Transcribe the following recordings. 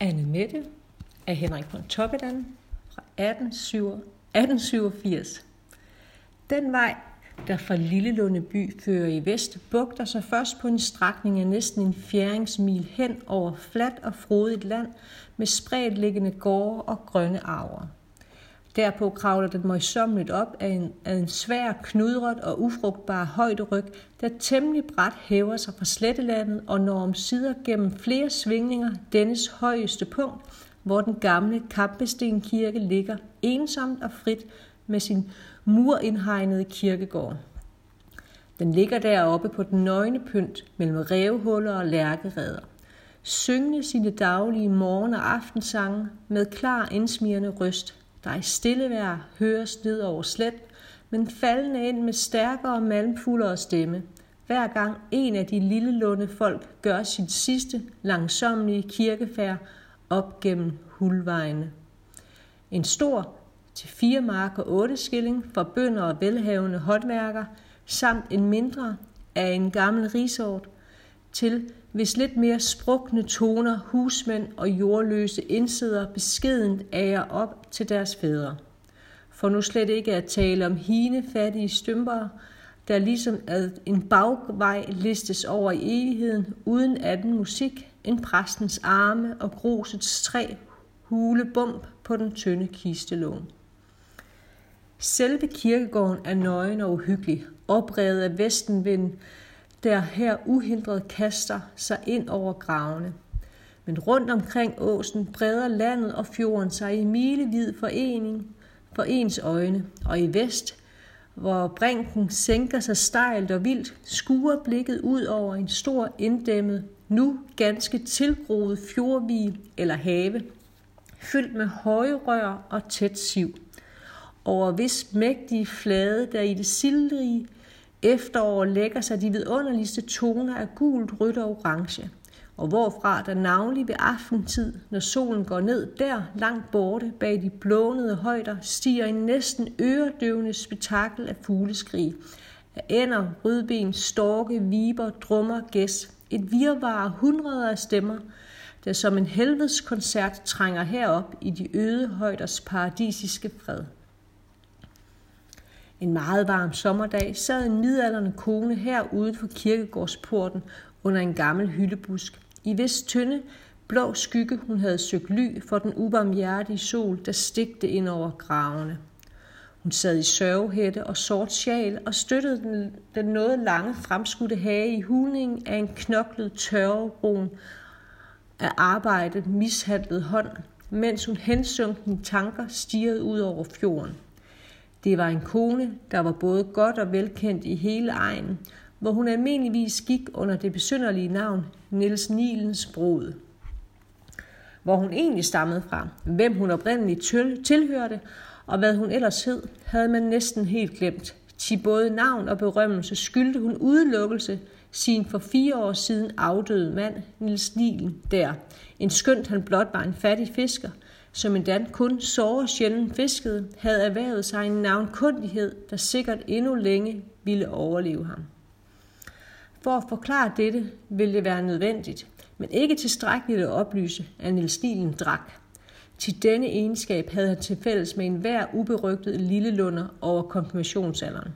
Anne Mette af Henrik von Toppedan fra 1887. Den vej, der fra Lillelunde by fører i vest, bugter sig først på en strækning af næsten en fjeringsmil hen over fladt og frodigt land med spredt liggende gårde og grønne arver. Derpå kravler den møjsommeligt op af en, af en svær, knudret og ufrugtbar højderyg, der temmelig bræt hæver sig fra slettelandet og når om sider gennem flere svingninger dennes højeste punkt, hvor den gamle Kampesten Kirke ligger ensomt og frit med sin murindhegnede kirkegård. Den ligger deroppe på den nøgne pynt mellem revhuller og lærkereder. Syngende sine daglige morgen- og aftensange med klar indsmirrende røst, der stille vejr høres ned over slet, men faldende ind med stærkere malmfuldere stemme, hver gang en af de lille lunde folk gør sit sidste langsomlige kirkefærd op gennem hulvejene. En stor til 4 mark og 8 skilling for bønder og velhavende håndværker, samt en mindre af en gammel risort, til hvis lidt mere sprukne toner husmænd og jordløse indsidder beskedent ærer op til deres fædre. For nu slet ikke at tale om hine fattige stømper, der ligesom ad en bagvej listes over i evigheden uden anden musik en præstens arme og grusets træ hule bump på den tynde kistelån. Selve kirkegården er nøgen og uhyggelig, oprevet af vestenvind, der her uhindret kaster sig ind over gravene. Men rundt omkring åsen breder landet og fjorden sig i milevid forening for ens øjne, og i vest, hvor brinken sænker sig stejlt og vildt, skuer blikket ud over en stor inddæmmet, nu ganske tilgroet fjordvig eller have, fyldt med høje rør og tæt siv. Over hvis mægtige flade, der i det sildrige efterår lægger sig de vidunderligste toner af gult, rødt og orange, og hvorfra der navnlig ved aftentid, når solen går ned der langt borte bag de blånede højder, stiger en næsten øredøvende spektakel af fugleskrig, af ænder, rødben, storke, viber, drummer, gæs, et virvar af hundreder af stemmer, der som en helvedes koncert trænger herop i de øde højders paradisiske fred. En meget varm sommerdag sad en midalderne kone her uden for kirkegårdsporten under en gammel hyldebusk, i hvis tynde, blå skygge hun havde søgt ly for den ubarmhjertige sol, der stigte ind over gravene. Hun sad i sørgehætte og sort sjal og støttede den, den noget lange fremskudte hage i hulningen af en knoklet tørrebrun af arbejdet mishandlet hånd, mens hun hensunkne tanker stirrede ud over fjorden. Det var en kone, der var både godt og velkendt i hele egnen, hvor hun almindeligvis gik under det besynderlige navn Niels Nilens brud. Hvor hun egentlig stammede fra, hvem hun oprindeligt tilhørte, og hvad hun ellers hed, havde man næsten helt glemt. Til både navn og berømmelse skyldte hun udelukkelse sin for fire år siden afdøde mand, Nils Nilen, der, en skønt han blot var en fattig fisker – som endda kun såre sjældent fiskede, havde erhvervet sig en navnkundighed, der sikkert endnu længe ville overleve ham. For at forklare dette ville det være nødvendigt, men ikke tilstrækkeligt at oplyse, at Niels Nilen drak. Til denne egenskab havde han til fælles med enhver uberygtet lille lunder over konfirmationsalderen.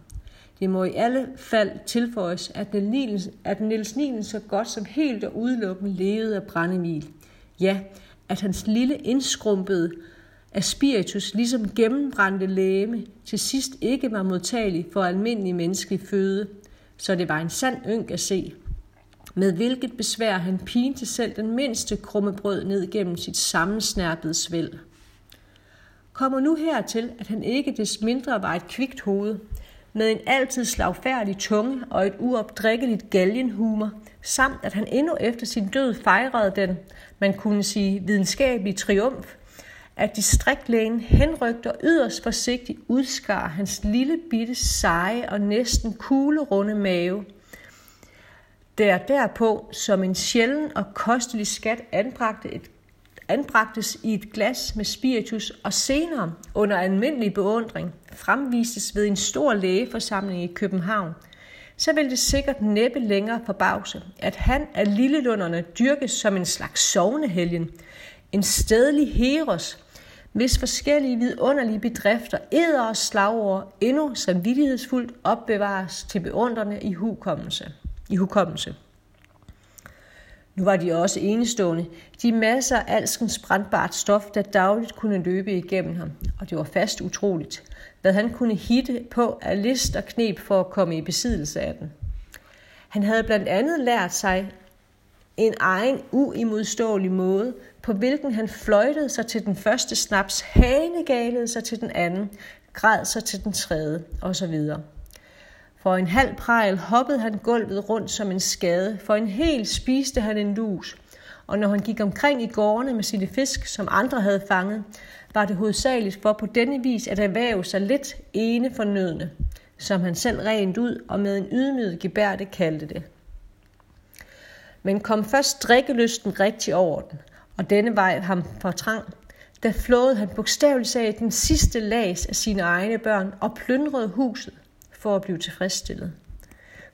Det må i alle fald tilføjes, at Niels, at Niels Nilen så godt som helt og udelukkende levede af brændemil. Ja, at hans lille indskrumpede af spiritus ligesom gennembrændte læme til sidst ikke var modtagelig for almindelig menneskelig føde, så det var en sand ynk at se. Med hvilket besvær han pinte selv den mindste krummebrød ned gennem sit sammensnærpede svæld. Kommer nu hertil, at han ikke des mindre var et kvikt hoved, med en altid slagfærdig tunge og et uopdrikkeligt galgenhumor, samt at han endnu efter sin død fejrede den, man kunne sige, videnskabelig triumf, at distriktlægen henrygte og yderst forsigtigt udskar hans lille bitte seje og næsten kuglerunde mave. Der derpå som en sjælden og kostelig skat anbragte et anbragtes i et glas med spiritus og senere under almindelig beundring fremvises ved en stor lægeforsamling i København, så vil det sikkert næppe længere forbavse, at han af lillelunderne dyrkes som en slags sovnehelgen, En stedlig heros, hvis forskellige vidunderlige bedrifter, æder og slagord endnu samvittighedsfuldt opbevares til beundrende i hukommelse. I hukommelse. Nu var de også enestående. De masser af alskens brandbart stof, der dagligt kunne løbe igennem ham, og det var fast utroligt, hvad han kunne hitte på af list og knep for at komme i besiddelse af den. Han havde blandt andet lært sig en egen uimodståelig måde, på hvilken han fløjtede sig til den første snaps, hanegalede sig til den anden, græd sig til den tredje, osv. For en halv prejl hoppede han gulvet rundt som en skade, for en hel spiste han en lus, og når han gik omkring i gårdene med sine fisk, som andre havde fanget, var det hovedsageligt for på denne vis at erhverve sig lidt ene fornødne, som han selv rent ud og med en ydmyget gebærde kaldte det. Men kom først drikkelysten rigtig over den, og denne vej ham for trang, da flåede han bogstaveligt af den sidste lags af sine egne børn og plyndrede huset for at blive tilfredsstillet.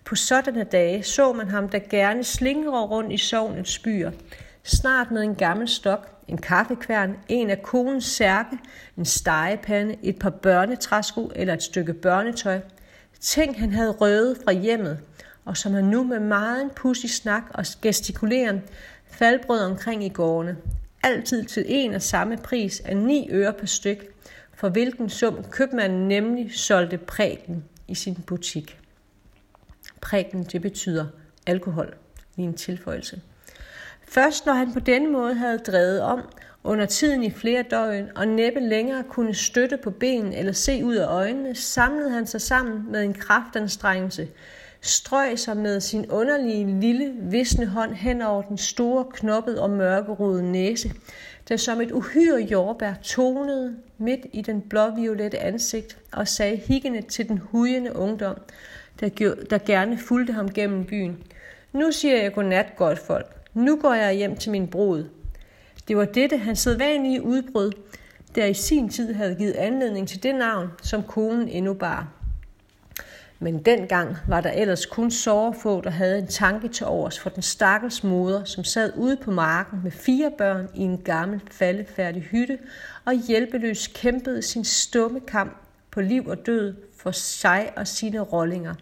På sådanne dage så man ham der gerne slingrer rundt i sovnets byer, snart med en gammel stok, en kaffekværn, en af konens særke, en stegepande, et par børnetræsko eller et stykke børnetøj. Ting, han havde røvet fra hjemmet, og som han nu med meget pussig snak og gestikuleren faldbrød omkring i gårdene. Altid til en og samme pris af 9 øre per styk, for hvilken sum købmanden nemlig solgte prægen i sin butik. Prægen, det betyder alkohol, i en tilføjelse. Først når han på denne måde havde drevet om, under tiden i flere døgn, og næppe længere kunne støtte på benen eller se ud af øjnene, samlede han sig sammen med en kraftanstrengelse, strøg sig med sin underlige lille, visne hånd hen over den store, knoppede og mørkerøde næse, der som et uhyre jordbær tonede midt i den blåviolette ansigt og sagde higgende til den hujende ungdom, der, der gerne fulgte ham gennem byen. Nu siger jeg godnat, godt folk. Nu går jeg hjem til min brud. Det var dette hans sædvanlige udbrud, der i sin tid havde givet anledning til det navn, som konen endnu bar. Men dengang var der ellers kun få, der havde en tanke til overs for den stakkels moder, som sad ude på marken med fire børn i en gammel faldefærdig hytte og hjælpeløs kæmpede sin stumme kamp på liv og død for sig og sine rollinger.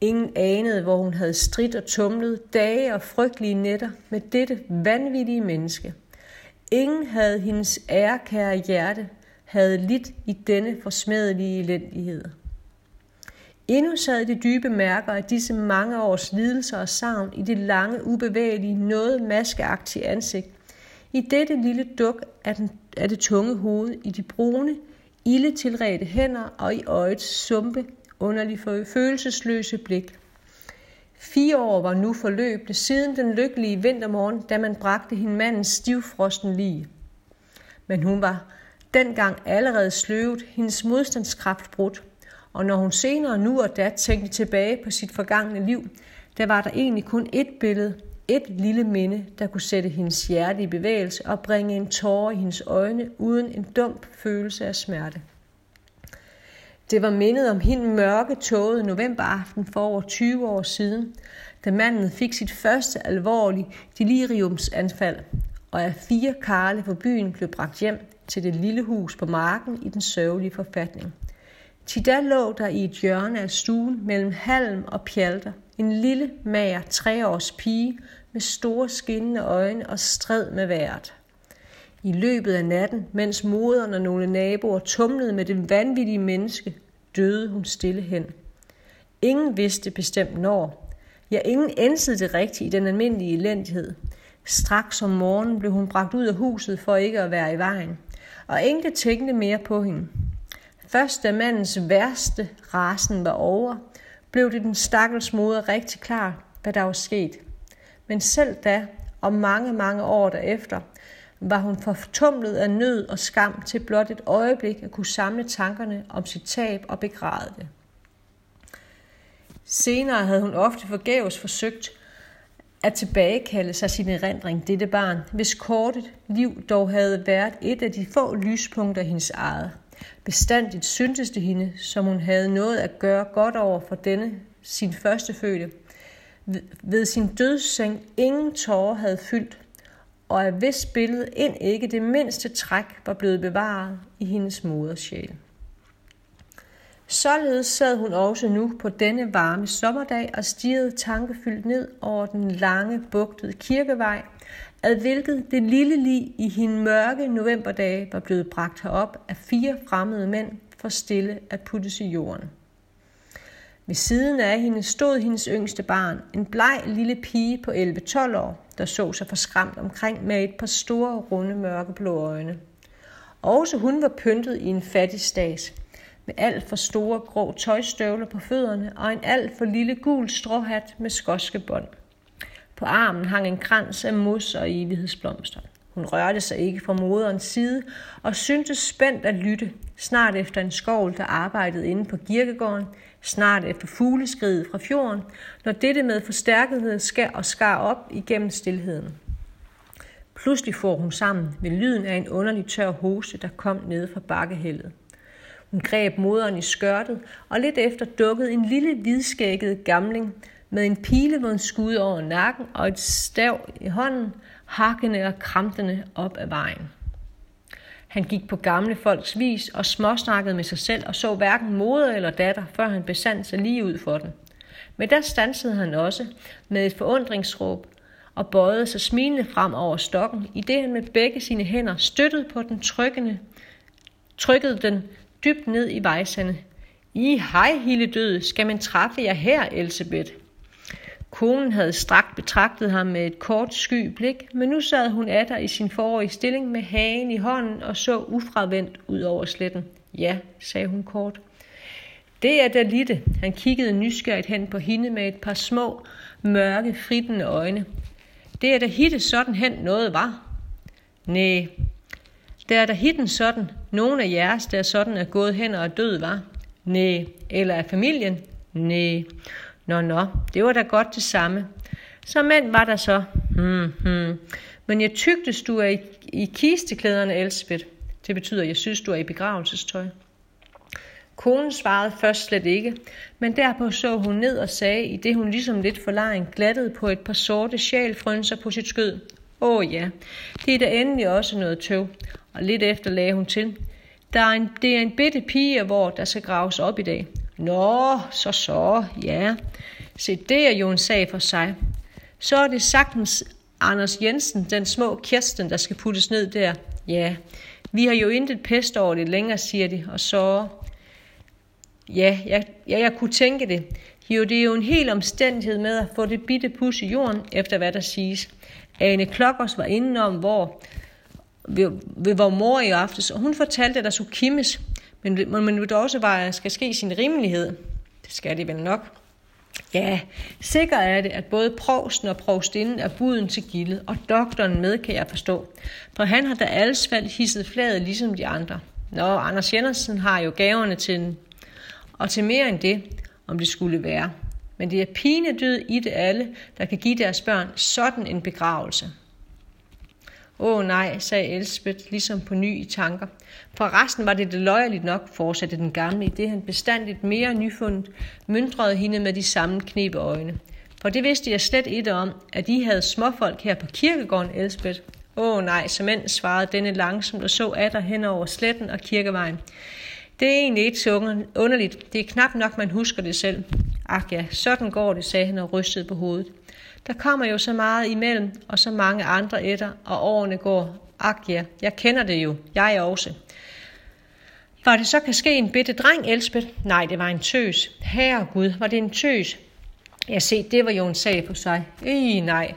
Ingen anede, hvor hun havde stridt og tumlet dage og frygtelige nætter med dette vanvittige menneske. Ingen havde hendes ærekære hjerte havde lidt i denne forsmædelige elendighed. Endnu sad de dybe mærker af disse mange års lidelser og savn i det lange, ubevægelige, noget maskeagtige ansigt. I dette lille duk af, den, af det tunge hoved, i de brune, ildetilredte hænder og i øjets sumpe, underlig følelsesløse blik. Fire år var nu forløbte siden den lykkelige vintermorgen, da man bragte hende mandens stivfrosten lige. Men hun var dengang allerede sløvet, hendes modstandskraft brudt – og når hun senere nu og da tænkte tilbage på sit forgangne liv, der var der egentlig kun ét billede, et lille minde, der kunne sætte hendes hjerte i bevægelse og bringe en tårer i hendes øjne uden en dump følelse af smerte. Det var mindet om hende mørke tåget novemberaften for over 20 år siden, da manden fik sit første alvorlige deliriumsanfald, og af fire karle på byen blev bragt hjem til det lille hus på marken i den sørgelige forfatning – da lå der i et hjørne af stuen mellem halm og pjalter en lille, mager treårs pige med store skinnende øjne og stred med vejret. I løbet af natten, mens moderen og nogle naboer tumlede med det vanvittige menneske, døde hun stille hen. Ingen vidste bestemt når. Ja, ingen ensede det rigtigt i den almindelige elendighed. Straks om morgenen blev hun bragt ud af huset for ikke at være i vejen, og ingen tænkte mere på hende. Først da mandens værste rasen var over, blev det den stakkels moder rigtig klar, hvad der var sket. Men selv da, og mange, mange år derefter, var hun fortumlet af nød og skam til blot et øjeblik at kunne samle tankerne om sit tab og begræde det. Senere havde hun ofte forgæves forsøgt at tilbagekalde sig sin erindring dette barn, hvis kortet liv dog havde været et af de få lyspunkter i hendes eget. Bestandigt syntes det hende, som hun havde noget at gøre godt over for denne, sin første føde. Ved sin dødsseng ingen tårer havde fyldt, og af hvis billede end ikke det mindste træk var blevet bevaret i hendes moders sjæl. Således sad hun også nu på denne varme sommerdag og stirrede tankefyldt ned over den lange, bugtede kirkevej, ad hvilket det lille lig i hende mørke novemberdage var blevet bragt herop af fire fremmede mænd for stille at puttes i jorden. Ved siden af hende stod hendes yngste barn, en bleg lille pige på 11-12 år, der så sig forskræmt omkring med et par store, runde, mørkeblå øjne. Også hun var pyntet i en fattig stas, med alt for store grå tøjstøvler på fødderne og en alt for lille gul stråhat med skotske bånd. På armen hang en krans af mos og evighedsblomster. Hun rørte sig ikke fra moderens side og syntes spændt at lytte, snart efter en skovl, der arbejdede inde på kirkegården, snart efter fugleskridet fra fjorden, når dette med forstærkethed skær og skar op igennem stilheden. Pludselig får hun sammen med lyden af en underlig tør hoste, der kom ned fra bakkehældet. Hun greb moderen i skørtet, og lidt efter dukkede en lille hvidskægget gamling med en pilevåd skud over nakken og et stav i hånden, hakkende og kramtende op ad vejen. Han gik på gamle folks vis og småsnakkede med sig selv og så hverken moder eller datter, før han besandt sig lige ud for den. Men der stansede han også med et forundringsråb og bøjede sig smilende frem over stokken, i det han med begge sine hænder støttede på den trykkende, trykkede den dybt ned i vejsande. I hej, hele døde, skal man træffe jer her, Elsebeth? Konen havde strakt betragtet ham med et kort sky blik, men nu sad hun atter i sin forrige stilling med hagen i hånden og så ufravendt ud over sletten. Ja, sagde hun kort. Det er Dalite. Han kiggede nysgerrigt hen på hende med et par små, mørke, fritende øjne. Det er da hitte sådan hen noget var. Næh, der er da hitten sådan. Nogen af jeres, der sådan er gået hen og er død, var. Næh, eller er familien? Næh. Nå, nå, det var da godt det samme. Så mænd var der så. Hmm, hmm. Men jeg tygtes, du er i, i kisteklæderne, Elspeth. Det betyder, jeg synes, du er i begravelsestøj. Konen svarede først slet ikke, men derpå så hun ned og sagde, i det hun ligesom lidt for glattede på et par sorte sjalfrønser på sit skød. Åh oh, ja, det er da endelig også noget tøv. Og lidt efter lagde hun til. Der er en, det er en bitte pige, hvor der skal graves op i dag. Nå, så så, ja. Se, det er jo en sag for sig. Så er det sagtens Anders Jensen, den små Kirsten, der skal puttes ned der. Ja, vi har jo intet pest over det længere, siger de, og så... Ja, jeg, ja, jeg kunne tænke det. Jo, det er jo en hel omstændighed med at få det bitte pus i jorden, efter hvad der siges. Ane Klokkers var indenom, hvor ved, ved vor mor i aftes, og hun fortalte, at der skulle kimmes, men, men, nu det også bare skal ske sin rimelighed. Det skal det vel nok. Ja, sikkert er det, at både provsten og provstinden er buden til gildet, og doktoren med, kan jeg forstå. For han har da alsfald hisset flaget ligesom de andre. Nå, Anders Jensen har jo gaverne til, og til mere end det, om det skulle være. Men det er pinedød i det alle, der kan give deres børn sådan en begravelse. Åh nej, sagde Elsbeth, ligesom på ny i tanker. For resten var det det løjerligt nok, fortsatte den gamle, i det han bestandigt mere nyfundet myndrede hende med de samme knebe øjne. For det vidste jeg slet ikke om, at de havde småfolk her på kirkegården, Elsbeth. Åh nej, som end svarede denne langsomt og så atter hen over sletten og kirkevejen. Det er egentlig ikke så underligt. Det er knap nok, man husker det selv. Ak ja, sådan går det, sagde han og rystede på hovedet. Der kommer jo så meget imellem, og så mange andre etter, og årene går. Ak ja, jeg kender det jo. Jeg er også. Var det så kan ske en bitte dreng, Elspeth? Nej, det var en tøs. Herregud, var det en tøs? Jeg se, det var jo en sag på sig. Ej, nej.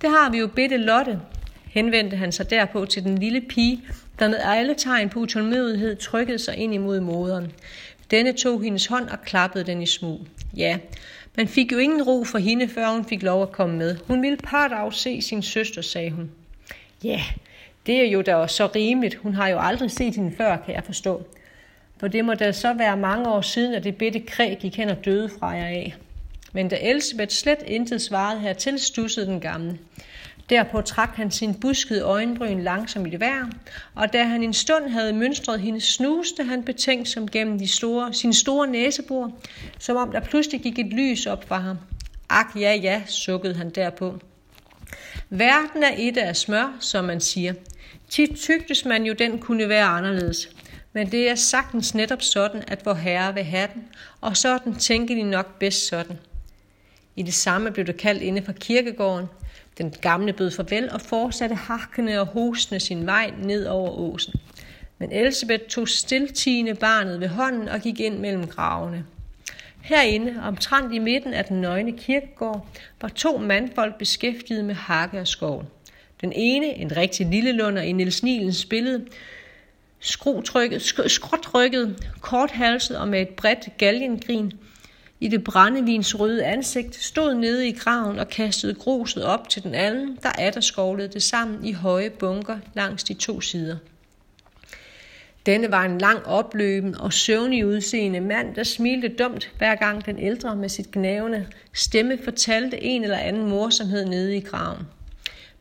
Det har vi jo bitte Lotte. Henvendte han sig derpå til den lille pige, der med alle tegn på utålmodighed trykkede sig ind imod moderen. Denne tog hendes hånd og klappede den i smug. Ja, man fik jo ingen ro for hende, før hun fik lov at komme med. Hun ville part se sin søster, sagde hun. Ja, det er jo da så rimeligt. Hun har jo aldrig set hende før, kan jeg forstå. For det må da så være mange år siden, at det bitte kræg gik hen og døde fra jer af. Men da Elisabeth slet intet svarede hertil, stussede den gamle. Derpå trak han sin buskede øjenbryn langsomt i det vejr, og da han en stund havde mønstret hende, snuste han betænkt som gennem de store, sin store næsebor, som om der pludselig gik et lys op for ham. Ak, ja, ja, sukkede han derpå. Verden er et af smør, som man siger. Tit tygtes man jo, den kunne være anderledes. Men det er sagtens netop sådan, at vor herre vil have den, og sådan tænker de nok bedst sådan. I det samme blev det kaldt inde fra kirkegården. Den gamle bød farvel og fortsatte hakkende og hostende sin vej ned over åsen. Men Elisabeth tog stiltigende barnet ved hånden og gik ind mellem gravene. Herinde, omtrent i midten af den nøgne kirkegård, var to mandfolk beskæftiget med hakke og skov. Den ene, en rigtig lille lunder i Niels Nilens billede, skråtrykket, korthalset og med et bredt galgengrin, i det brændevins røde ansigt, stod nede i graven og kastede gruset op til den anden, der atter skovlede det sammen i høje bunker langs de to sider. Denne var en lang opløben og søvnig udseende mand, der smilte dumt, hver gang den ældre med sit gnævende stemme fortalte en eller anden morsomhed nede i graven.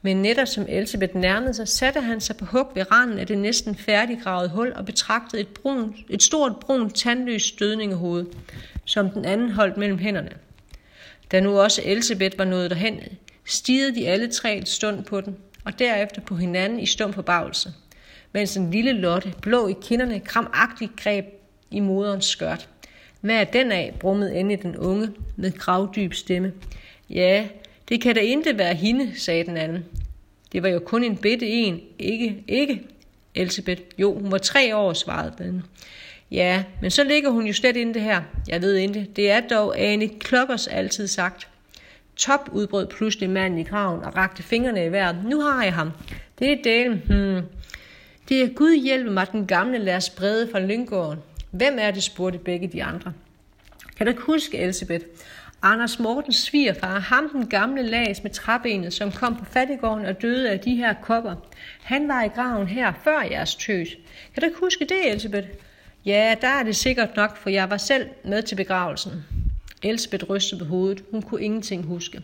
Men netop som Elisabeth nærmede sig, satte han sig på hug ved randen af det næsten færdiggravede hul og betragtede et, brun, et stort brun tandløst stødningehoved, som den anden holdt mellem hænderne. Da nu også Elisabeth var nået derhen, stigede de alle tre et stund på den, og derefter på hinanden i stum forbavelse, mens en lille Lotte, blå i kinderne, kramagtigt greb i moderens skørt. Hvad er den af, brummede endelig den unge med gravdyb stemme. Ja, det kan da ikke være hende, sagde den anden. Det var jo kun en bitte en, ikke, ikke, Elisabeth. Jo, hun var tre år, svarede den. Ja, men så ligger hun jo slet inde det her. Jeg ved ikke. Det er dog Ane Klokkers altid sagt. Top udbrød pludselig manden i kraven og rakte fingrene i vejret. Nu har jeg ham. Det er delen. Hmm. Det er Gud hjælpe mig, den gamle lærer sprede fra Lyngården. Hvem er det, spurgte begge de andre. Kan du ikke huske, Elisabeth? Anders Mortens svigerfar, ham den gamle lags med træbenet, som kom på fattigården og døde af de her kopper. Han var i graven her før jeres tøs. Kan du ikke huske det, Elisabeth? Ja, der er det sikkert nok, for jeg var selv med til begravelsen. Elsbeth rystede på hovedet. Hun kunne ingenting huske.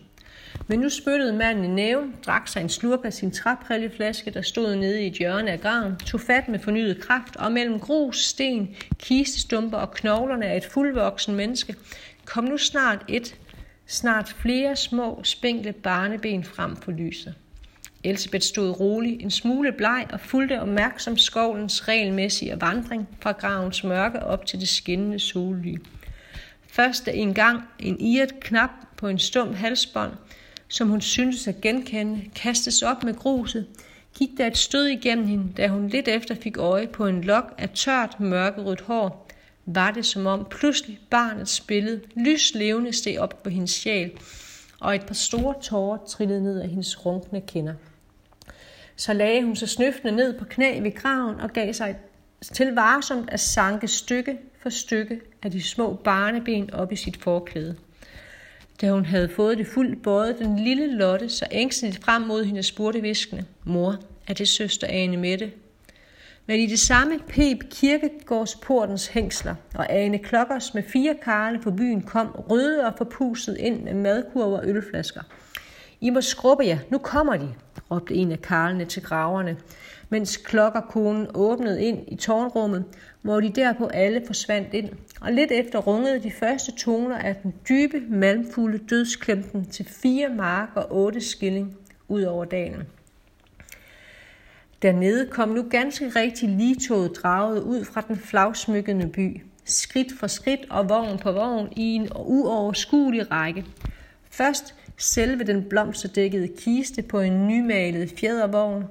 Men nu spyttede manden i næven, drak sig en slurk af sin træprilleflaske, der stod nede i et hjørne af graven, tog fat med fornyet kraft, og mellem grus, sten, kistestumper og knoglerne af et fuldvoksen menneske, kom nu snart et, snart flere små, spinkle barneben frem for lyset. Elisabeth stod rolig, en smule bleg og fulgte opmærksom skovlens regelmæssige vandring fra gravens mørke op til det skinnende sollys. Først en gang en irret knap på en stum halsbånd, som hun syntes at genkende, kastes op med gruset, gik der et stød igennem hende, da hun lidt efter fik øje på en lok af tørt mørkerødt hår, var det som om pludselig barnets billede lyslevende steg op på hendes sjæl, og et par store tårer trillede ned af hendes runkne kinder. Så lagde hun sig snøftende ned på knæ ved graven og gav sig til varsomt at sanke stykke for stykke af de små barneben op i sit forklæde. Da hun havde fået det fuldt bøjet, den lille Lotte så ængsteligt frem mod hende spurgte viskende, Mor, er det søster Ane Mette? Men i det samme pep kirkegårdsportens hængsler, og Ane Klokkers med fire karle på byen kom røde og forpuset ind med madkurver og ølflasker. I må skrubbe jer, nu kommer de, råbte en af karlene til graverne, mens klokkerkonen åbnede ind i tårnrummet, hvor de derpå alle forsvandt ind, og lidt efter rungede de første toner af den dybe, malmfulde dødsklemten til fire mark og otte skilling ud over dalen. Dernede kom nu ganske rigtig ligetoget draget ud fra den flagsmykkende by, skridt for skridt og vogn på vogn i en uoverskuelig række. Først selve den blomsterdækkede kiste på en nymalet fjedervogn,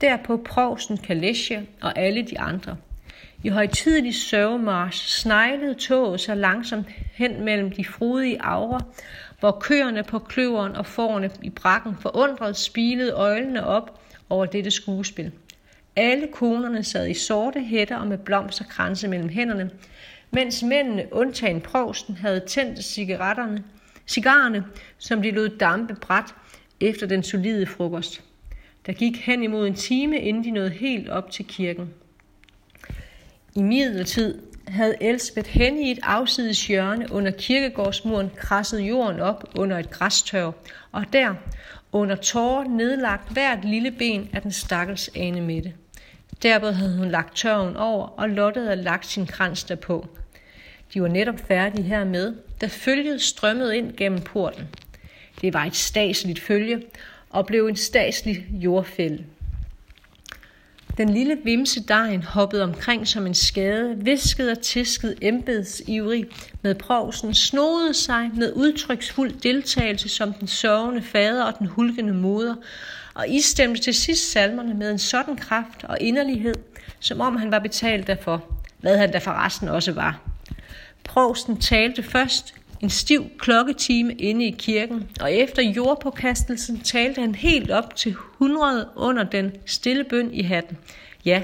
derpå provsen Kalesje og alle de andre. I højtidelig sørgemarsch sneglede toget så langsomt hen mellem de frodige aura, hvor køerne på kløveren og forne i brakken forundret spilede øjnene op over dette skuespil. Alle konerne sad i sorte hætter og med blomsterkranse mellem hænderne, mens mændene, undtagen provsten, havde tændt cigaretterne, cigarerne, som de lod dampe bræt efter den solide frokost. Der gik hen imod en time, inden de nåede helt op til kirken. I midlertid havde Elsbeth hen i et afsides hjørne under kirkegårdsmuren krasset jorden op under et græstørv, og der, under tårer nedlagt hvert lille ben af den stakkels Ane Mette. Derved havde hun lagt tørven over, og Lotte havde lagt sin krans derpå. De var netop færdige hermed, da følget strømmede ind gennem porten. Det var et staseligt følge, og blev en statslig jordfælde. Den lille vimse dejen hoppede omkring som en skade, viskede og tiskede embedsivrig med provsen, snodede sig med udtryksfuld deltagelse som den sørgende fader og den hulkende moder, og istemte til sidst salmerne med en sådan kraft og inderlighed, som om han var betalt derfor, hvad han da forresten også var. Provsten talte først en stiv klokketime inde i kirken, og efter jordpåkastelsen talte han helt op til 100 under den stille bøn i hatten. Ja,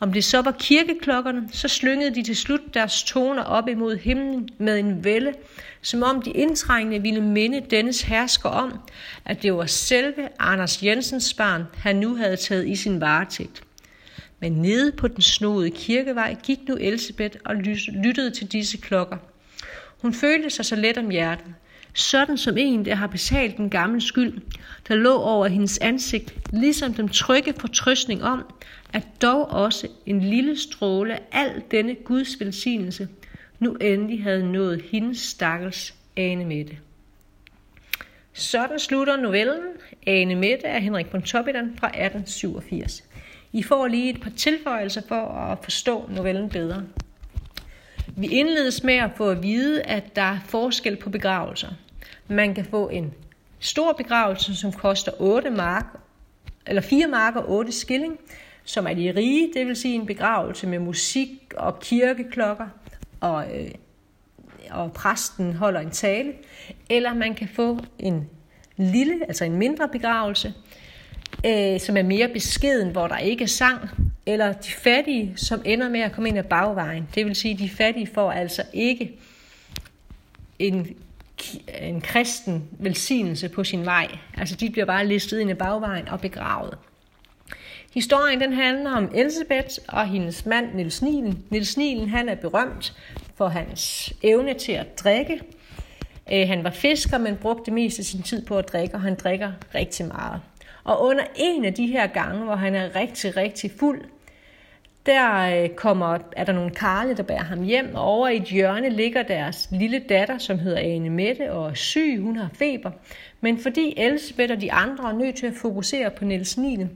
om det så var kirkeklokkerne, så slyngede de til slut deres toner op imod himlen med en vælde, som om de indtrængende ville minde dennes hersker om, at det var selve Anders Jensens barn, han nu havde taget i sin varetægt. Men nede på den snodede kirkevej gik nu Elisabeth og lyttede til disse klokker – hun følte sig så let om hjertet, sådan som en, der har betalt den gamle skyld, der lå over hendes ansigt, ligesom den trygge fortrøstning om, at dog også en lille stråle af al denne Guds velsignelse nu endelig havde nået hendes stakkels Ane Mette. Sådan slutter novellen Ane Mette af Henrik Pontoppidan fra 1887. I får lige et par tilføjelser for at forstå novellen bedre. Vi indledes med at få at vide, at der er forskel på begravelser. Man kan få en stor begravelse, som koster 8 mark, eller 4 mark og 8 skilling, som er de rige, det vil sige en begravelse med musik og kirkeklokker, og, øh, og præsten holder en tale. Eller man kan få en lille, altså en mindre begravelse, øh, som er mere beskeden, hvor der ikke er sang, eller de fattige, som ender med at komme ind ad bagvejen. Det vil sige, at de fattige får altså ikke en, en kristen velsignelse på sin vej. Altså de bliver bare listet ind i bagvejen og begravet. Historien den handler om Elisabeth og hendes mand Nils Nilen. Nils Nilen han er berømt for hans evne til at drikke. Øh, han var fisker, men brugte mest af sin tid på at drikke, og han drikker rigtig meget. Og under en af de her gange, hvor han er rigtig, rigtig fuld, der øh, kommer, er der nogle karle, der bærer ham hjem, og over i et hjørne ligger deres lille datter, som hedder Ane Mette, og er syg, hun har feber. Men fordi Elsebeth og de andre er nødt til at fokusere på Niels Nilen,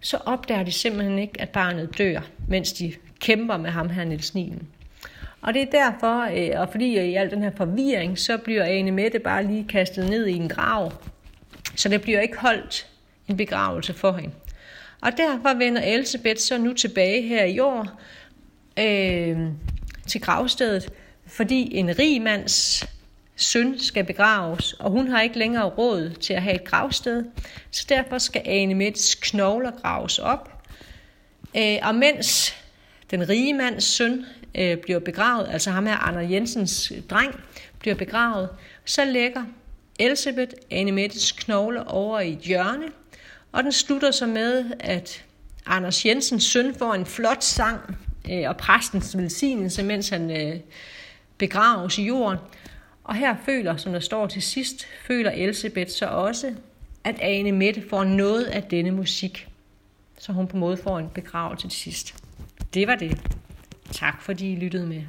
så opdager de simpelthen ikke, at barnet dør, mens de kæmper med ham her, Niels Nilen. Og det er derfor, øh, og fordi øh, i al den her forvirring, så bliver Ane Mette bare lige kastet ned i en grav. Så det bliver ikke holdt en begravelse for hende. Og derfor vender Elisabeth så nu tilbage her i år øh, til gravstedet, fordi en rig mands søn skal begraves, og hun har ikke længere råd til at have et gravsted, så derfor skal Ane Mets knogler graves op. Øh, og mens den rige mands søn øh, bliver begravet, altså ham her, Anna Jensens dreng, bliver begravet, så lægger Elisabeth Ane Mettes knogler over i et hjørne, og den slutter så med, at Anders Jensens søn får en flot sang øh, og præstens velsignelse, mens han øh, begraves i jorden. Og her føler, som der står til sidst, føler Elisabeth så også, at Ane Mette får noget af denne musik, så hun på en måde får en begravelse til sidst. Det var det. Tak fordi I lyttede med.